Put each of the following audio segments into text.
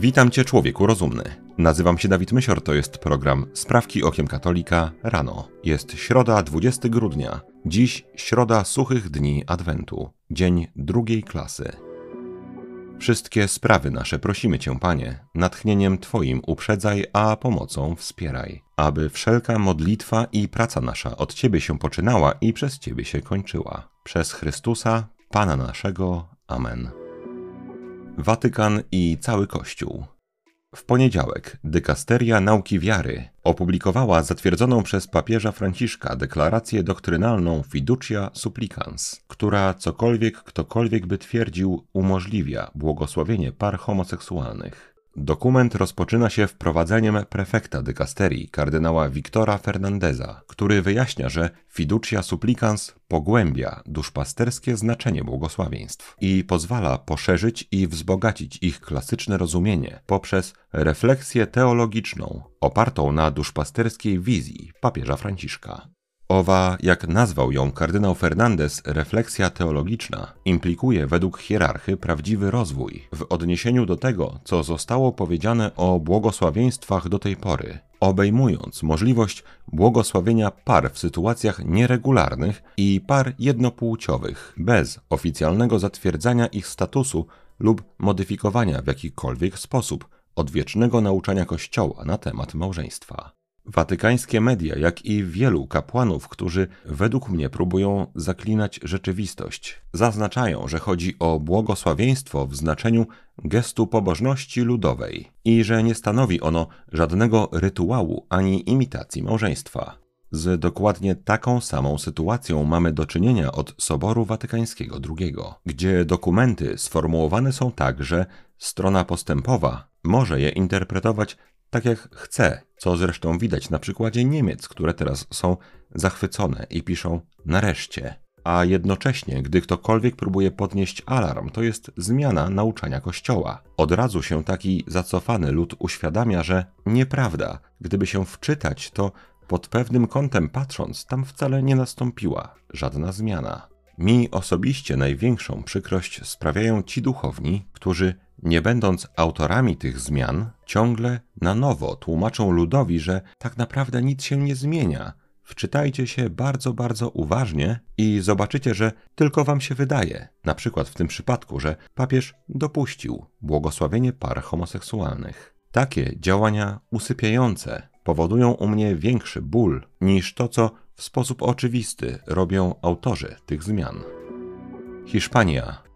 Witam Cię, człowieku rozumny. Nazywam się Dawid Mysior, to jest program Sprawki Okiem Katolika rano. Jest środa, 20 grudnia. Dziś środa suchych dni Adwentu, dzień drugiej klasy. Wszystkie sprawy nasze prosimy Cię, Panie, natchnieniem Twoim uprzedzaj, a pomocą wspieraj, aby wszelka modlitwa i praca nasza od Ciebie się poczynała i przez Ciebie się kończyła. Przez Chrystusa, Pana naszego. Amen. Watykan i cały Kościół. W poniedziałek dykasteria nauki wiary opublikowała zatwierdzoną przez papieża Franciszka deklarację doktrynalną Fiducia Supplicans, która cokolwiek ktokolwiek by twierdził umożliwia błogosławienie par homoseksualnych. Dokument rozpoczyna się wprowadzeniem prefekta dykasterii, kardynała Wiktora Fernandeza, który wyjaśnia, że fiducia supplicans pogłębia duszpasterskie znaczenie błogosławieństw i pozwala poszerzyć i wzbogacić ich klasyczne rozumienie poprzez refleksję teologiczną opartą na duszpasterskiej wizji papieża Franciszka. Owa, jak nazwał ją kardynał Fernandez, refleksja teologiczna implikuje według hierarchy prawdziwy rozwój w odniesieniu do tego, co zostało powiedziane o błogosławieństwach do tej pory, obejmując możliwość błogosławienia par w sytuacjach nieregularnych i par jednopłciowych, bez oficjalnego zatwierdzania ich statusu lub modyfikowania w jakikolwiek sposób odwiecznego nauczania Kościoła na temat małżeństwa. Watykańskie media, jak i wielu kapłanów, którzy według mnie próbują zaklinać rzeczywistość, zaznaczają, że chodzi o błogosławieństwo w znaczeniu gestu pobożności ludowej i że nie stanowi ono żadnego rytuału ani imitacji małżeństwa. Z dokładnie taką samą sytuacją mamy do czynienia od Soboru Watykańskiego II, gdzie dokumenty sformułowane są tak, że strona postępowa może je interpretować tak jak chce, co zresztą widać na przykładzie Niemiec, które teraz są zachwycone i piszą nareszcie. A jednocześnie, gdy ktokolwiek próbuje podnieść alarm, to jest zmiana nauczania Kościoła. Od razu się taki zacofany lud uświadamia, że nieprawda, gdyby się wczytać, to pod pewnym kątem patrząc, tam wcale nie nastąpiła żadna zmiana. Mi osobiście największą przykrość sprawiają ci duchowni, którzy nie będąc autorami tych zmian, ciągle na nowo tłumaczą ludowi, że tak naprawdę nic się nie zmienia. Wczytajcie się bardzo, bardzo uważnie i zobaczycie, że tylko wam się wydaje, na przykład w tym przypadku, że papież dopuścił błogosławienie par homoseksualnych. Takie działania usypiające powodują u mnie większy ból niż to, co w sposób oczywisty robią autorzy tych zmian. Hiszpania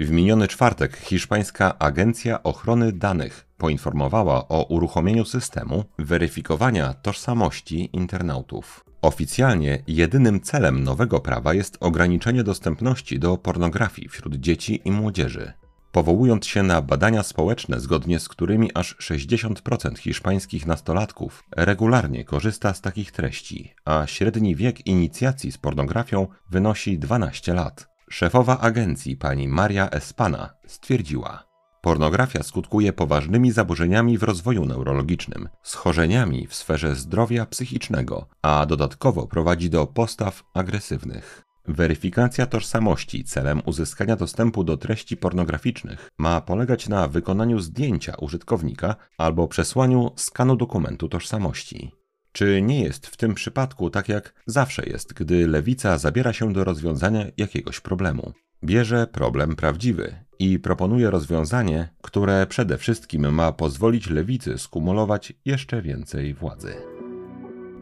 w miniony czwartek hiszpańska Agencja Ochrony Danych poinformowała o uruchomieniu systemu weryfikowania tożsamości internautów. Oficjalnie jedynym celem nowego prawa jest ograniczenie dostępności do pornografii wśród dzieci i młodzieży. Powołując się na badania społeczne, zgodnie z którymi aż 60% hiszpańskich nastolatków regularnie korzysta z takich treści, a średni wiek inicjacji z pornografią wynosi 12 lat. Szefowa agencji pani Maria Espana stwierdziła: Pornografia skutkuje poważnymi zaburzeniami w rozwoju neurologicznym, schorzeniami w sferze zdrowia psychicznego, a dodatkowo prowadzi do postaw agresywnych. Weryfikacja tożsamości celem uzyskania dostępu do treści pornograficznych ma polegać na wykonaniu zdjęcia użytkownika albo przesłaniu skanu dokumentu tożsamości. Czy nie jest w tym przypadku tak jak zawsze jest, gdy lewica zabiera się do rozwiązania jakiegoś problemu? Bierze problem prawdziwy i proponuje rozwiązanie, które przede wszystkim ma pozwolić lewicy skumulować jeszcze więcej władzy.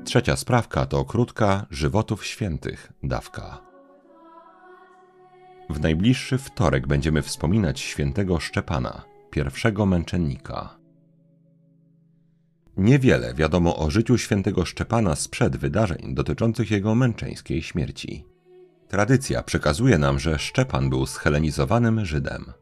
Trzecia sprawka to krótka żywotów świętych dawka. W najbliższy wtorek będziemy wspominać świętego Szczepana, pierwszego męczennika. Niewiele wiadomo o życiu świętego Szczepana sprzed wydarzeń dotyczących jego męczeńskiej śmierci. Tradycja przekazuje nam, że Szczepan był schelenizowanym Żydem.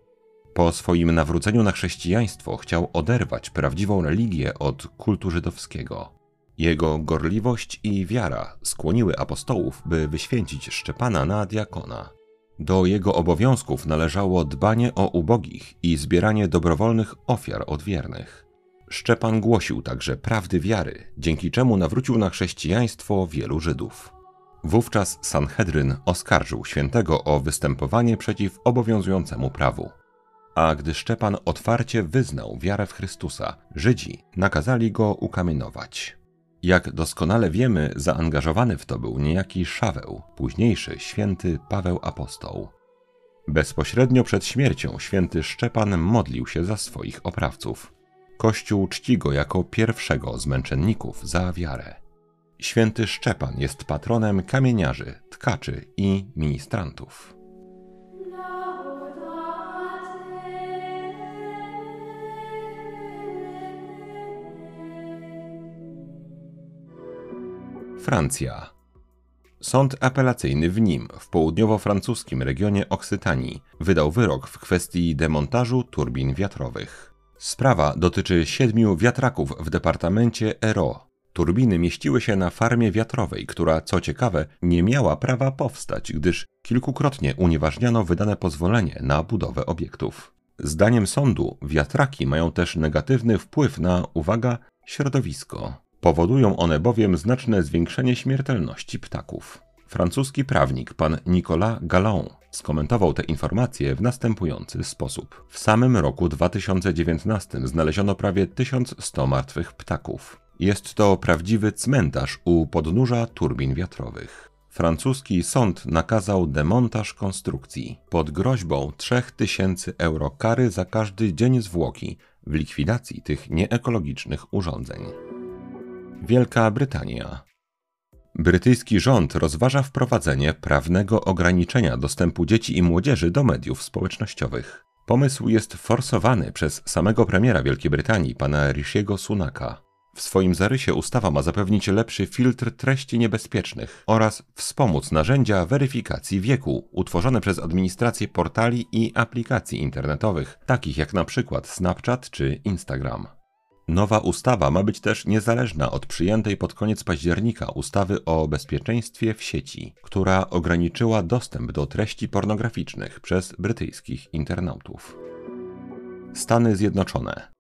Po swoim nawróceniu na chrześcijaństwo chciał oderwać prawdziwą religię od kultu żydowskiego. Jego gorliwość i wiara skłoniły apostołów, by wyświęcić Szczepana na diakona. Do jego obowiązków należało dbanie o ubogich i zbieranie dobrowolnych ofiar od wiernych. Szczepan głosił także prawdy wiary, dzięki czemu nawrócił na chrześcijaństwo wielu Żydów. Wówczas Sanhedryn oskarżył świętego o występowanie przeciw obowiązującemu prawu. a gdy Szczepan otwarcie wyznał wiarę w Chrystusa, Żydzi nakazali go ukamienować. Jak doskonale wiemy, zaangażowany w to był niejaki Szaweł, późniejszy święty Paweł Apostoł. Bezpośrednio przed śmiercią święty Szczepan modlił się za swoich oprawców. Kościół czci go jako pierwszego z męczenników za wiarę. Święty Szczepan jest patronem kamieniarzy, tkaczy i ministrantów. Francja. Sąd apelacyjny w Nim, w południowo-francuskim regionie Oksytanii, wydał wyrok w kwestii demontażu turbin wiatrowych. Sprawa dotyczy siedmiu wiatraków w departamencie Ero. Turbiny mieściły się na farmie wiatrowej, która, co ciekawe, nie miała prawa powstać, gdyż kilkukrotnie unieważniano wydane pozwolenie na budowę obiektów. Zdaniem sądu, wiatraki mają też negatywny wpływ na, uwaga, środowisko. Powodują one bowiem znaczne zwiększenie śmiertelności ptaków. Francuski prawnik pan Nicolas Gallon skomentował te informacje w następujący sposób. W samym roku 2019 znaleziono prawie 1100 martwych ptaków. Jest to prawdziwy cmentarz u podnóża turbin wiatrowych. Francuski sąd nakazał demontaż konstrukcji pod groźbą 3000 euro kary za każdy dzień zwłoki w likwidacji tych nieekologicznych urządzeń. Wielka Brytania. Brytyjski rząd rozważa wprowadzenie prawnego ograniczenia dostępu dzieci i młodzieży do mediów społecznościowych. Pomysł jest forsowany przez samego premiera Wielkiej Brytanii, pana Rishiego Sunaka. W swoim zarysie ustawa ma zapewnić lepszy filtr treści niebezpiecznych oraz wspomóc narzędzia weryfikacji wieku utworzone przez administrację portali i aplikacji internetowych, takich jak na przykład Snapchat czy Instagram. Nowa ustawa ma być też niezależna od przyjętej pod koniec października ustawy o bezpieczeństwie w sieci, która ograniczyła dostęp do treści pornograficznych przez brytyjskich internautów. Stany Zjednoczone.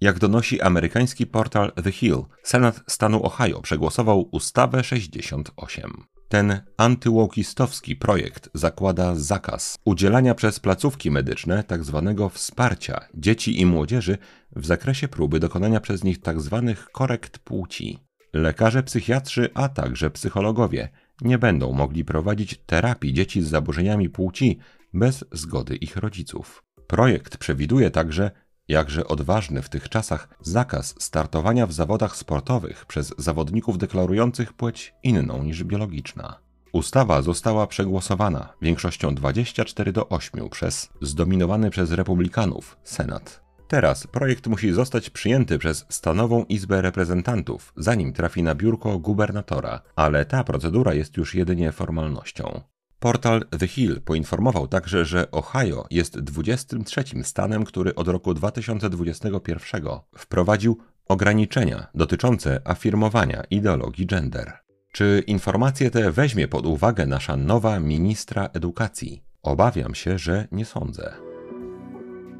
Jak donosi amerykański portal The Hill, Senat stanu Ohio przegłosował ustawę 68. Ten antyłokistowski projekt zakłada zakaz udzielania przez placówki medyczne tzw. Tak wsparcia dzieci i młodzieży w zakresie próby dokonania przez nich tzw. Tak korekt płci. Lekarze psychiatrzy, a także psychologowie nie będą mogli prowadzić terapii dzieci z zaburzeniami płci bez zgody ich rodziców. Projekt przewiduje także jakże odważny w tych czasach zakaz startowania w zawodach sportowych przez zawodników deklarujących płeć inną niż biologiczna. Ustawa została przegłosowana większością 24 do 8 przez zdominowany przez republikanów Senat. Teraz projekt musi zostać przyjęty przez Stanową Izbę Reprezentantów, zanim trafi na biurko gubernatora, ale ta procedura jest już jedynie formalnością. Portal The Hill poinformował także, że Ohio jest 23 stanem, który od roku 2021 wprowadził ograniczenia dotyczące afirmowania ideologii gender. Czy informacje te weźmie pod uwagę nasza nowa ministra edukacji? Obawiam się, że nie sądzę.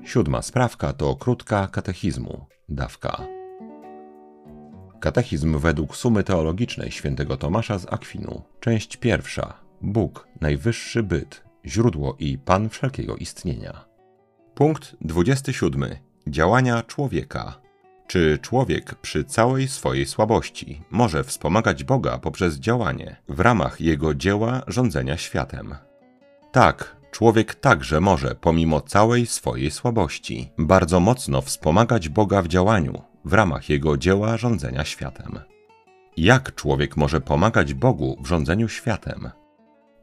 Siódma sprawka to krótka katechizmu, dawka. Katechizm według sumy teologicznej świętego Tomasza z Akwinu, część pierwsza, Bóg, najwyższy byt, źródło i Pan wszelkiego istnienia. Punkt 27. Działania człowieka. Czy człowiek przy całej swojej słabości może wspomagać Boga poprzez działanie w ramach jego dzieła rządzenia światem? Tak, człowiek także może, pomimo całej swojej słabości, bardzo mocno wspomagać Boga w działaniu w ramach jego dzieła rządzenia światem. Jak człowiek może pomagać Bogu w rządzeniu światem?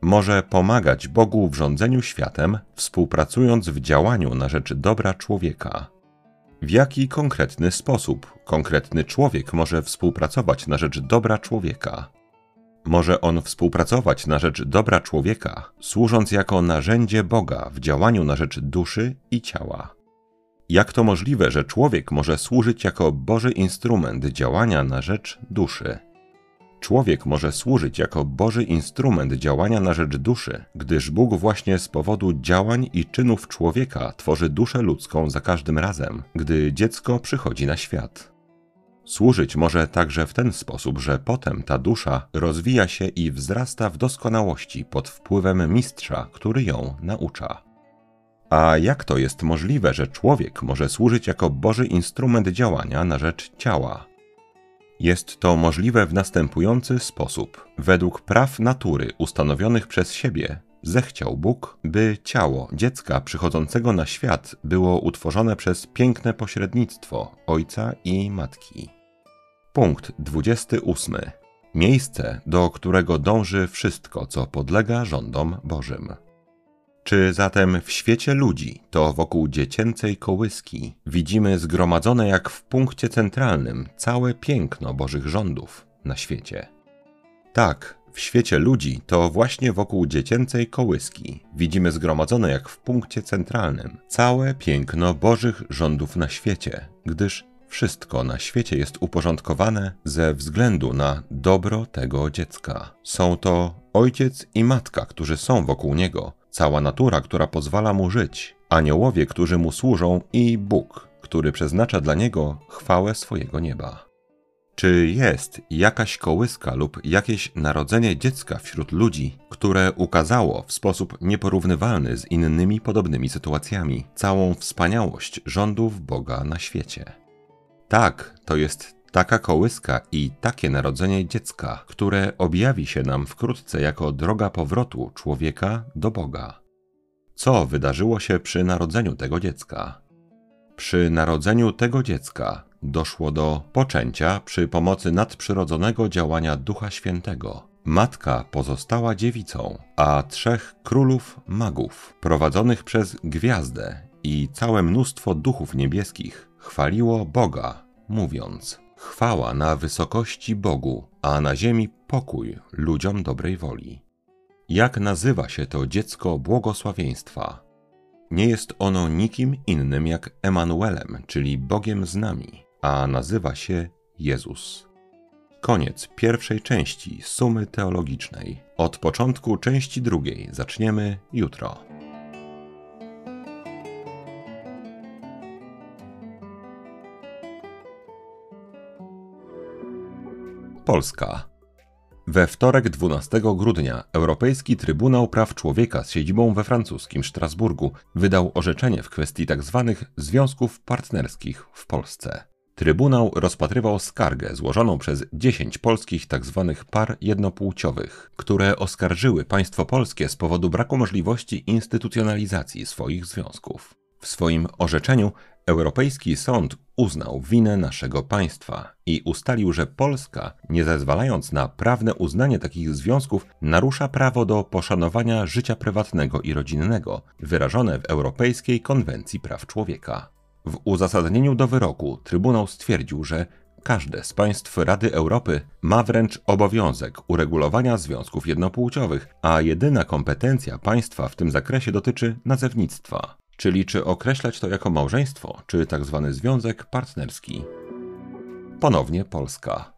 Może pomagać Bogu w rządzeniu światem, współpracując w działaniu na rzecz dobra człowieka. W jaki konkretny sposób konkretny człowiek może współpracować na rzecz dobra człowieka? Może on współpracować na rzecz dobra człowieka, służąc jako narzędzie Boga w działaniu na rzecz duszy i ciała. Jak to możliwe, że człowiek może służyć jako Boży instrument działania na rzecz duszy? Człowiek może służyć jako Boży instrument działania na rzecz duszy, gdyż Bóg właśnie z powodu działań i czynów człowieka tworzy duszę ludzką za każdym razem, gdy dziecko przychodzi na świat. Służyć może także w ten sposób, że potem ta dusza rozwija się i wzrasta w doskonałości pod wpływem mistrza, który ją naucza. A jak to jest możliwe, że człowiek może służyć jako Boży instrument działania na rzecz ciała? Jest to możliwe w następujący sposób. Według praw natury ustanowionych przez siebie, zechciał Bóg, by ciało dziecka przychodzącego na świat było utworzone przez piękne pośrednictwo ojca i matki. Punkt 28. Miejsce, do którego dąży wszystko, co podlega rządom Bożym. Czy zatem w świecie ludzi, to wokół dziecięcej kołyski, widzimy zgromadzone jak w punkcie centralnym całe piękno Bożych rządów na świecie? Tak, w świecie ludzi to właśnie wokół dziecięcej kołyski widzimy zgromadzone jak w punkcie centralnym całe piękno Bożych rządów na świecie, gdyż wszystko na świecie jest uporządkowane ze względu na dobro tego dziecka. Są to ojciec i matka, którzy są wokół niego, cała natura, która pozwala mu żyć, aniołowie, którzy mu służą i Bóg, który przeznacza dla niego chwałę swojego nieba. Czy jest jakaś kołyska lub jakieś narodzenie dziecka wśród ludzi, które ukazało w sposób nieporównywalny z innymi podobnymi sytuacjami całą wspaniałość rządów Boga na świecie? Tak, to jest taka kołyska i takie narodzenie dziecka, które objawi się nam wkrótce jako droga powrotu człowieka do Boga. Co wydarzyło się przy narodzeniu tego dziecka? Przy narodzeniu tego dziecka doszło do poczęcia przy pomocy nadprzyrodzonego działania Ducha Świętego. Matka pozostała dziewicą, a trzech królów magów, prowadzonych przez gwiazdę i całe mnóstwo duchów niebieskich, chwaliło Boga, mówiąc: Chwała na wysokości Bogu, a na ziemi pokój ludziom dobrej woli. Jak nazywa się to dziecko błogosławieństwa? Nie jest ono nikim innym jak Emanuelem, czyli Bogiem z nami, a nazywa się Jezus. Koniec pierwszej części sumy teologicznej. Od początku części drugiej zaczniemy jutro. Polska. We wtorek 12 grudnia Europejski Trybunał Praw Człowieka z siedzibą we francuskim Strasburgu wydał orzeczenie w kwestii tzw. Tak związków partnerskich w Polsce. Trybunał rozpatrywał skargę złożoną przez 10 polskich tzw. Tak par jednopłciowych, które oskarżyły państwo polskie z powodu braku możliwości instytucjonalizacji swoich związków. W swoim orzeczeniu Europejski Sąd uznał winę naszego państwa i ustalił, że Polska, nie zezwalając na prawne uznanie takich związków, narusza prawo do poszanowania życia prywatnego i rodzinnego, wyrażone w Europejskiej Konwencji Praw Człowieka. W uzasadnieniu do wyroku Trybunał stwierdził, że każde z państw Rady Europy ma wręcz obowiązek uregulowania związków jednopłciowych, a jedyna kompetencja państwa w tym zakresie dotyczy nazewnictwa czyli czy określać to jako małżeństwo, czy tak zwany związek partnerski. Ponownie Polska.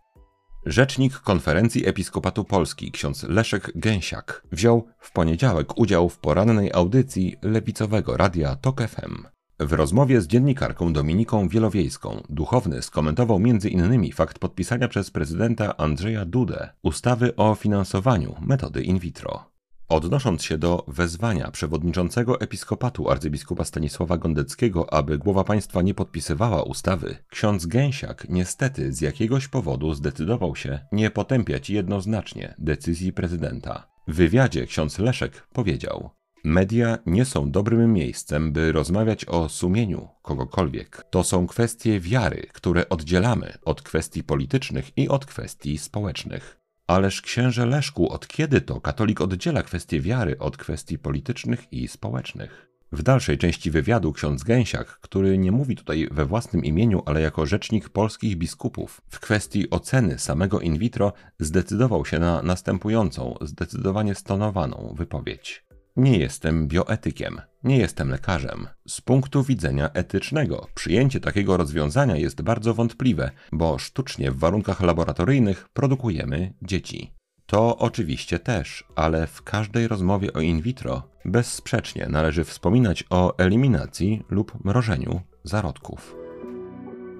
Rzecznik Konferencji Episkopatu Polski, ksiądz Leszek Gęsiak, wziął w poniedziałek udział w porannej audycji lewicowego radia TOK FM. W rozmowie z dziennikarką Dominiką Wielowiejską duchowny skomentował m.in. fakt podpisania przez prezydenta Andrzeja Dudę ustawy o finansowaniu metody in vitro. Odnosząc się do wezwania przewodniczącego episkopatu arcybiskupa Stanisława Gondeckiego, aby głowa państwa nie podpisywała ustawy, ksiądz Gęsiak niestety z jakiegoś powodu zdecydował się nie potępiać jednoznacznie decyzji prezydenta. W wywiadzie ksiądz Leszek powiedział: Media nie są dobrym miejscem, by rozmawiać o sumieniu kogokolwiek. To są kwestie wiary, które oddzielamy od kwestii politycznych i od kwestii społecznych. Ależ księże Leszku, od kiedy to katolik oddziela kwestie wiary od kwestii politycznych i społecznych? W dalszej części wywiadu ksiądz Gęsiak, który nie mówi tutaj we własnym imieniu, ale jako rzecznik polskich biskupów, w kwestii oceny samego in vitro zdecydował się na następującą, zdecydowanie stonowaną wypowiedź. Nie jestem bioetykiem, nie jestem lekarzem. Z punktu widzenia etycznego przyjęcie takiego rozwiązania jest bardzo wątpliwe, bo sztucznie w warunkach laboratoryjnych produkujemy dzieci. To oczywiście też, ale w każdej rozmowie o in vitro bezsprzecznie należy wspominać o eliminacji lub mrożeniu zarodków.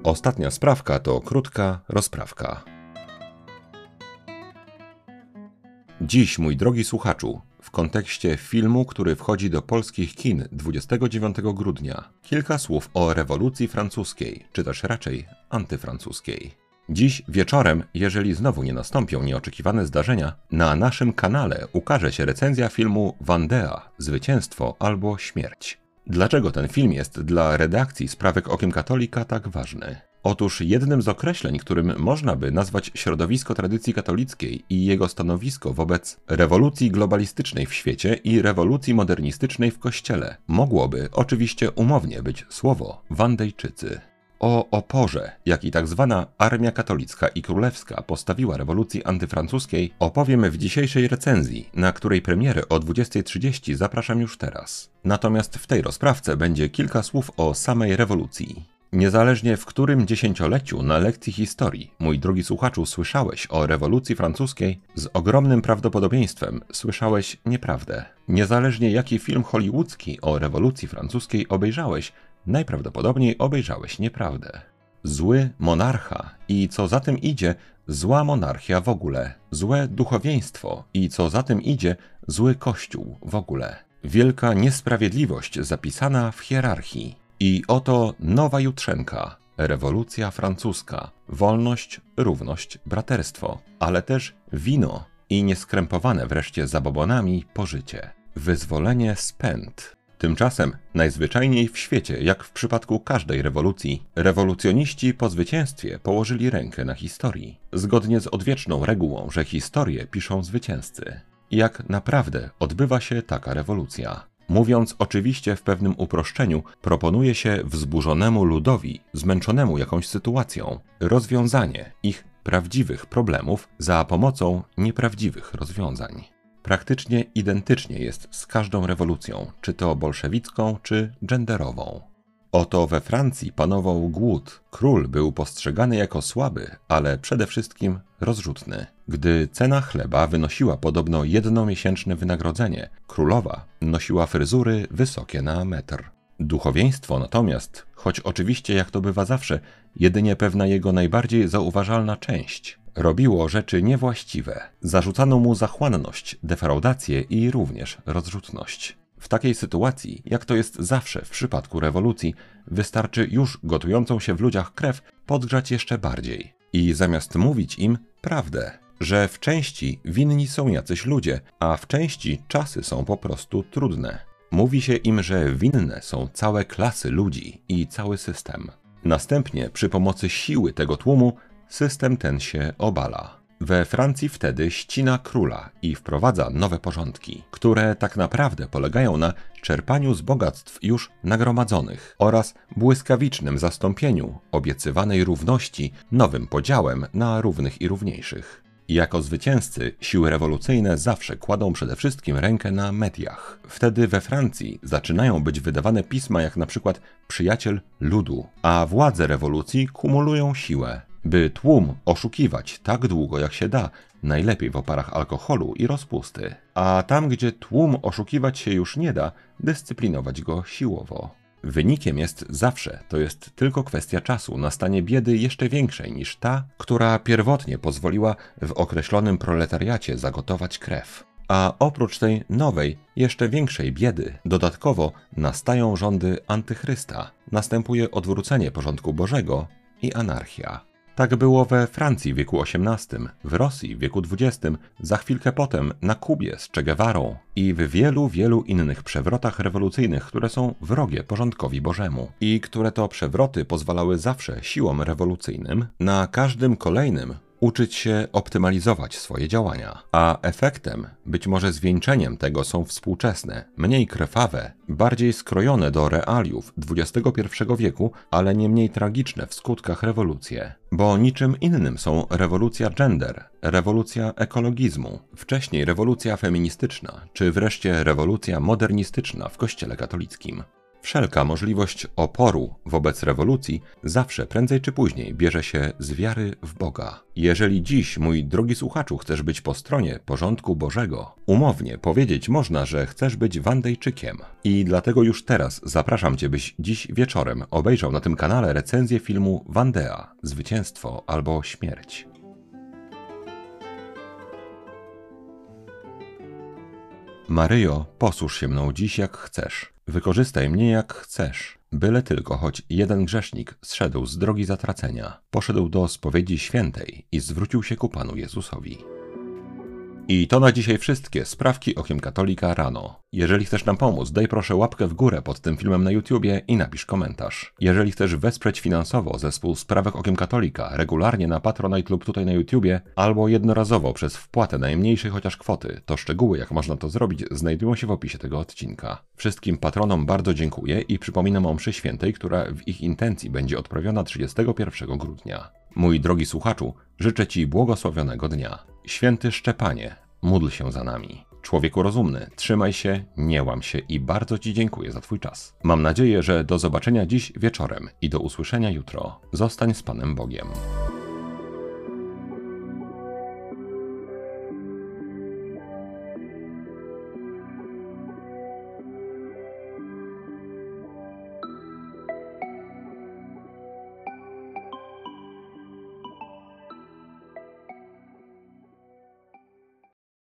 Ostatnia sprawka to krótka rozprawka. Dziś, mój drogi słuchaczu, kontekście filmu, który wchodzi do polskich kin 29 grudnia. Kilka słów o rewolucji francuskiej, czy też raczej antyfrancuskiej. Dziś wieczorem, jeżeli znowu nie nastąpią nieoczekiwane zdarzenia, na naszym kanale ukaże się recenzja filmu Vandea Zwycięstwo albo Śmierć. Dlaczego ten film jest dla redakcji Sprawek Okiem Katolika tak ważny? Otóż jednym z określeń, którym można by nazwać środowisko tradycji katolickiej i jego stanowisko wobec rewolucji globalistycznej w świecie i rewolucji modernistycznej w Kościele, mogłoby oczywiście umownie być słowo Wandejczycy. O oporze, jaki tak zwana Armia Katolicka i Królewska postawiła rewolucji antyfrancuskiej, opowiem w dzisiejszej recenzji, na której premiery o 20.30 zapraszam już teraz. Natomiast w tej rozprawce będzie kilka słów o samej rewolucji. Niezależnie w którym dziesięcioleciu na lekcji historii, mój drogi słuchaczu, słyszałeś o rewolucji francuskiej, z ogromnym prawdopodobieństwem słyszałeś nieprawdę. Niezależnie jaki film hollywoodzki o rewolucji francuskiej obejrzałeś, najprawdopodobniej obejrzałeś nieprawdę. Zły monarcha i co za tym idzie, zła monarchia w ogóle, złe duchowieństwo i co za tym idzie, zły kościół w ogóle. Wielka niesprawiedliwość zapisana w hierarchii. I oto nowa jutrzenka, rewolucja francuska, wolność, równość, braterstwo, ale też wino i nieskrępowane wreszcie zabobonami pożycie. Wyzwolenie spęd. Tymczasem, najzwyczajniej w świecie, jak w przypadku każdej rewolucji, rewolucjoniści po zwycięstwie położyli rękę na historii, zgodnie z odwieczną regułą, że historię piszą zwycięzcy. Jak naprawdę odbywa się taka rewolucja? Mówiąc oczywiście w pewnym uproszczeniu, proponuje się wzburzonemu ludowi, zmęczonemu jakąś sytuacją, rozwiązanie ich prawdziwych problemów za pomocą nieprawdziwych rozwiązań. Praktycznie identycznie jest z każdą rewolucją, czy to bolszewicką, czy genderową. Oto we Francji panował głód. Król był postrzegany jako słaby, ale przede wszystkim rozrzutny. Gdy cena chleba wynosiła podobno jednomiesięczne wynagrodzenie, królowa nosiła fryzury wysokie na metr. Duchowieństwo natomiast, choć oczywiście jak to bywa zawsze, jedynie pewna jego najbardziej zauważalna część, robiło rzeczy niewłaściwe. Zarzucano mu zachłanność, defraudację i również rozrzutność. W takiej sytuacji, jak to jest zawsze w przypadku rewolucji, wystarczy już gotującą się w ludziach krew podgrzać jeszcze bardziej. I zamiast mówić im prawdę, że w części winni są jacyś ludzie, a w części czasy są po prostu trudne. Mówi się im, że winne są całe klasy ludzi i cały system. Następnie przy pomocy siły tego tłumu system ten się obala. We Francji wtedy ścina króla i wprowadza nowe porządki, które tak naprawdę polegają na czerpaniu z bogactw już nagromadzonych oraz błyskawicznym zastąpieniu obiecywanej równości nowym podziałem na równych i równiejszych. Jako zwycięzcy siły rewolucyjne zawsze kładą przede wszystkim rękę na mediach. Wtedy we Francji zaczynają być wydawane pisma jak na przykład Przyjaciel ludu, a władze rewolucji kumulują siłę by tłum oszukiwać tak długo jak się da, najlepiej w oparach alkoholu i rozpusty, a tam gdzie tłum oszukiwać się już nie da, dyscyplinować go siłowo. Wynikiem jest zawsze, to jest tylko kwestia czasu, nastanie biedy jeszcze większej niż ta, która pierwotnie pozwoliła w określonym proletariacie zagotować krew. A oprócz tej nowej, jeszcze większej biedy, dodatkowo nastają rządy antychrysta, następuje odwrócenie porządku Bożego i anarchia. Tak było we Francji w wieku XVIII, w Rosji w wieku XX, za chwilkę potem na Kubie z Che Guevarą i w wielu, wielu innych przewrotach rewolucyjnych, które są wrogie porządkowi Bożemu i które to przewroty pozwalały zawsze siłom rewolucyjnym na każdym kolejnym uczyć się optymalizować swoje działania, a efektem, być może zwieńczeniem tego są współczesne, mniej krwawe, bardziej skrojone do realiów XXI wieku, ale nie mniej tragiczne w skutkach rewolucje. Bo niczym innym są rewolucja gender, rewolucja ekologizmu, wcześniej rewolucja feministyczna, czy wreszcie rewolucja modernistyczna w Kościele katolickim. Wszelka możliwość oporu wobec rewolucji zawsze prędzej czy później bierze się z wiary w Boga. Jeżeli dziś, mój drogi słuchaczu, chcesz być po stronie porządku Bożego, umownie powiedzieć można, że chcesz być Wandejczykiem. I dlatego już teraz zapraszam Cię, byś dziś wieczorem obejrzał na tym kanale recenzję filmu Wandea Zwycięstwo albo Śmierć. Maryjo, posłuż się mną dziś jak chcesz. Wykorzystaj mnie jak chcesz. Byle tylko choć jeden grzesznik zszedł z drogi zatracenia, poszedł do spowiedzi świętej i zwrócił się ku Panu Jezusowi. I to na dzisiaj wszystkie sprawki Okiem Katolika rano. Jeżeli chcesz nam pomóc, daj proszę łapkę w górę pod tym filmem na YouTubie i napisz komentarz. Jeżeli chcesz wesprzeć finansowo zespół Sprawek Okiem Katolika regularnie na Patronite lub tutaj na YouTubie, albo jednorazowo przez wpłatę najmniejszej chociaż kwoty, to szczegóły jak można to zrobić znajdują się w opisie tego odcinka. Wszystkim patronom bardzo dziękuję i przypominam o mszy świętej, która w ich intencji będzie odprawiona 31 grudnia. Mój drogi słuchaczu, życzę Ci błogosławionego dnia. Święty Szczepanie, módl się za nami. Człowieku rozumny, trzymaj się, nie łam się i bardzo Ci dziękuję za Twój czas. Mam nadzieję, że do zobaczenia dziś wieczorem i do usłyszenia jutro. Zostań z Panem Bogiem.